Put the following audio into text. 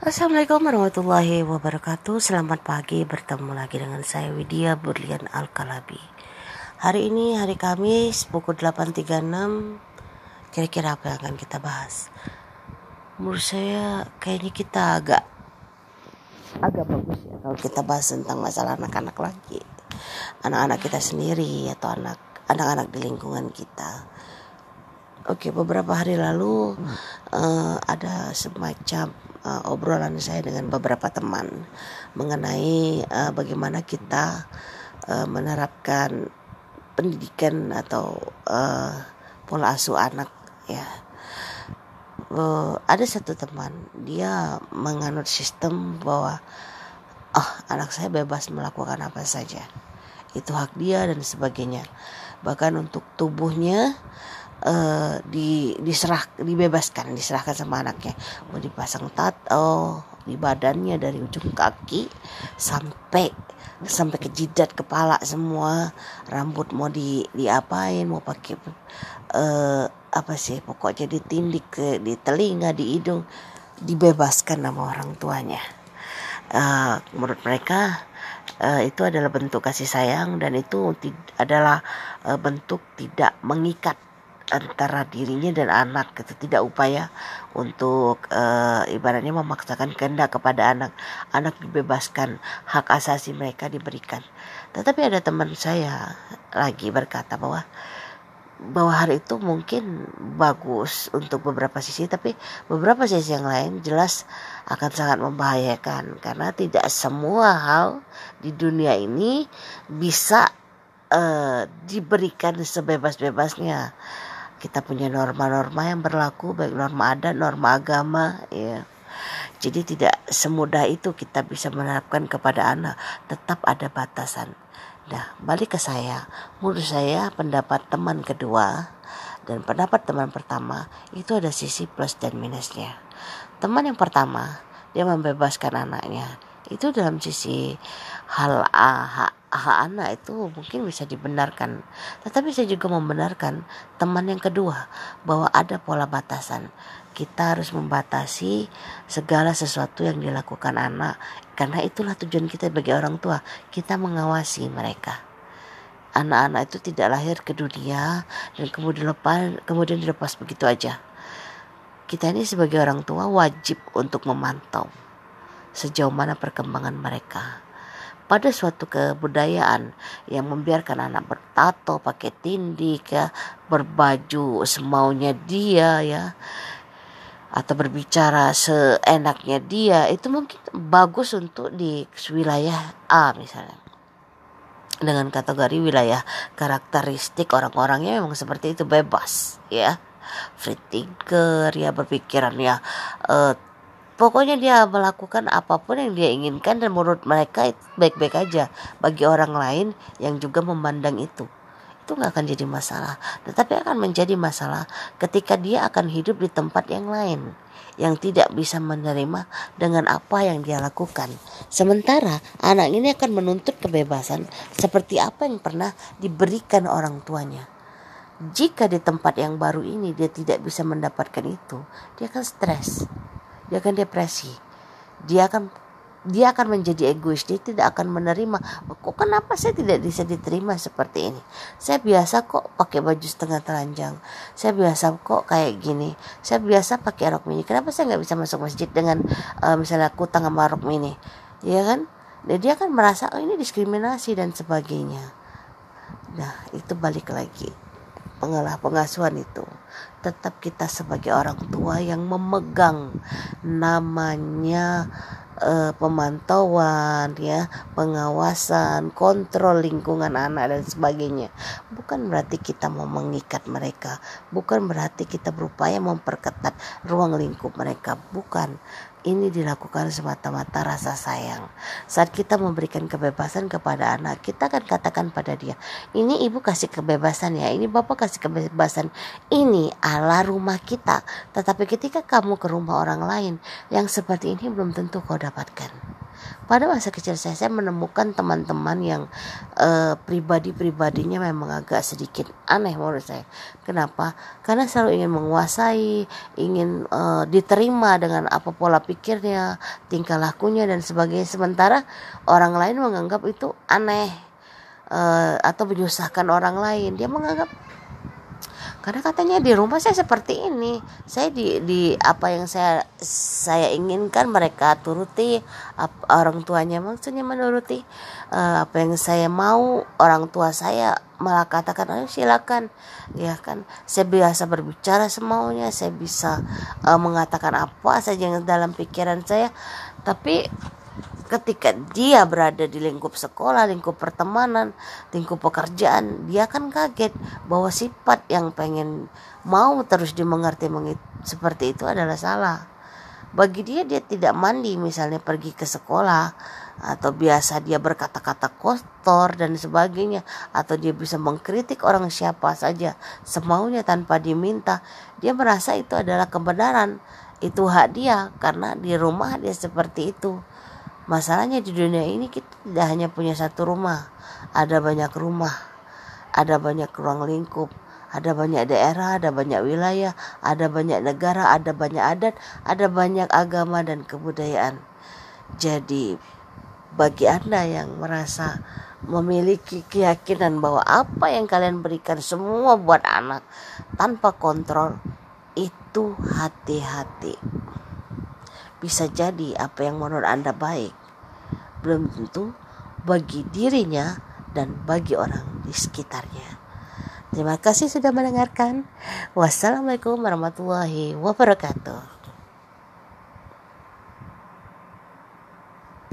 Assalamualaikum warahmatullahi wabarakatuh. Selamat pagi bertemu lagi dengan saya Widya Burlian Al-Kalabi. Hari ini hari Kamis pukul 8.36 Kira-kira apa yang akan kita bahas? Menurut saya kayaknya kita agak Agak bagus ya kalau kita bahas tentang masalah anak-anak lagi. Anak-anak kita sendiri atau anak anak-anak di lingkungan kita. Oke, beberapa hari lalu uh, ada semacam uh, obrolan saya dengan beberapa teman mengenai uh, bagaimana kita uh, menerapkan pendidikan atau uh, pola asuh anak ya. Uh, ada satu teman dia menganut sistem bahwa oh anak saya bebas melakukan apa saja itu hak dia dan sebagainya bahkan untuk tubuhnya uh, di diserah dibebaskan diserahkan sama anaknya. Mau dipasang tato di badannya dari ujung kaki sampai sampai ke jidat kepala semua. Rambut mau di diapain mau pakai uh, apa sih pokoknya ditindik ke di telinga di hidung. Dibebaskan sama orang tuanya. Uh, menurut mereka uh, itu adalah bentuk kasih sayang dan itu adalah uh, bentuk tidak mengikat antara dirinya dan anak gitu. Tidak upaya untuk uh, ibaratnya memaksakan kehendak kepada anak. Anak dibebaskan hak asasi mereka diberikan. Tetapi ada teman saya lagi berkata bahwa bahwa hal itu mungkin bagus untuk beberapa sisi tapi beberapa sisi yang lain jelas akan sangat membahayakan. Karena tidak semua hal di dunia ini bisa uh, diberikan sebebas-bebasnya kita punya norma-norma yang berlaku baik norma adat, norma agama ya. Jadi tidak semudah itu kita bisa menerapkan kepada anak, tetap ada batasan. Nah, balik ke saya. Menurut saya pendapat teman kedua dan pendapat teman pertama itu ada sisi plus dan minusnya. Teman yang pertama, dia membebaskan anaknya. Itu dalam sisi hal hak hak anak itu mungkin bisa dibenarkan. Tetapi saya juga membenarkan teman yang kedua bahwa ada pola batasan. Kita harus membatasi segala sesuatu yang dilakukan anak karena itulah tujuan kita bagi orang tua. Kita mengawasi mereka. Anak-anak itu tidak lahir ke dunia dan kemudian lepas kemudian dilepas begitu aja. Kita ini sebagai orang tua wajib untuk memantau sejauh mana perkembangan mereka pada suatu kebudayaan yang membiarkan anak bertato, pakai tindik ya, berbaju semaunya dia ya atau berbicara seenaknya dia itu mungkin bagus untuk di wilayah A misalnya. Dengan kategori wilayah karakteristik orang-orangnya memang seperti itu bebas ya. Free thinker ya berpikirannya uh, Pokoknya dia melakukan apa pun yang dia inginkan dan menurut mereka baik-baik aja. Bagi orang lain yang juga memandang itu. Itu nggak akan jadi masalah. Tetapi akan menjadi masalah ketika dia akan hidup di tempat yang lain. Yang tidak bisa menerima dengan apa yang dia lakukan. Sementara anak ini akan menuntut kebebasan seperti apa yang pernah diberikan orang tuanya jika di tempat yang baru ini dia tidak bisa mendapatkan itu, dia akan stres dia akan depresi. Dia akan dia akan menjadi egois. Dia tidak akan menerima. Kok kenapa saya tidak bisa diterima seperti ini? Saya biasa kok pakai baju setengah telanjang. Saya biasa kok kayak gini. Saya biasa pakai rok mini. Kenapa saya nggak bisa masuk masjid dengan uh, misalnya kutang sama rok mini? Ya kan? Dan dia akan merasa oh ini diskriminasi dan sebagainya. Nah itu balik lagi pengalah pengasuhan itu tetap kita sebagai orang tua yang memegang namanya uh, pemantauan ya pengawasan kontrol lingkungan anak dan sebagainya. Bukan berarti kita mau mengikat mereka bukan berarti kita berupaya memperketat ruang lingkup mereka bukan ini dilakukan semata-mata rasa sayang. Saat kita memberikan kebebasan kepada anak, kita akan katakan pada dia, ini ibu kasih kebebasan ya, ini bapak kasih kebebasan. Ini ala rumah kita. Tetapi ketika kamu ke rumah orang lain, yang seperti ini belum tentu kau dapatkan. Pada masa kecil saya saya menemukan teman-teman yang uh, pribadi-pribadinya memang agak sedikit aneh menurut saya. Kenapa? Karena selalu ingin menguasai ingin uh, diterima dengan apa pola pikirnya tingkah lakunya dan sebagainya. Sementara orang lain menganggap itu aneh uh, atau menyusahkan orang lain. Dia menganggap karena katanya di rumah saya seperti ini. Saya di di apa yang saya saya inginkan mereka turuti apa, orang tuanya maksudnya menuruti uh, apa yang saya mau orang tua saya malah katakan ayo silakan. Ya kan saya biasa berbicara semaunya saya bisa uh, mengatakan apa saja yang dalam pikiran saya. Tapi ketika dia berada di lingkup sekolah, lingkup pertemanan, lingkup pekerjaan, dia kan kaget bahwa sifat yang pengen mau terus dimengerti seperti itu adalah salah. Bagi dia dia tidak mandi misalnya pergi ke sekolah atau biasa dia berkata-kata kotor dan sebagainya atau dia bisa mengkritik orang siapa saja semaunya tanpa diminta. Dia merasa itu adalah kebenaran. Itu hak dia karena di rumah dia seperti itu Masalahnya di dunia ini kita tidak hanya punya satu rumah, ada banyak rumah, ada banyak ruang lingkup, ada banyak daerah, ada banyak wilayah, ada banyak negara, ada banyak adat, ada banyak agama dan kebudayaan. Jadi bagi Anda yang merasa memiliki keyakinan bahwa apa yang kalian berikan semua buat anak tanpa kontrol itu hati-hati. Bisa jadi apa yang menurut Anda baik belum tentu bagi dirinya dan bagi orang di sekitarnya. Terima kasih sudah mendengarkan. Wassalamualaikum warahmatullahi wabarakatuh.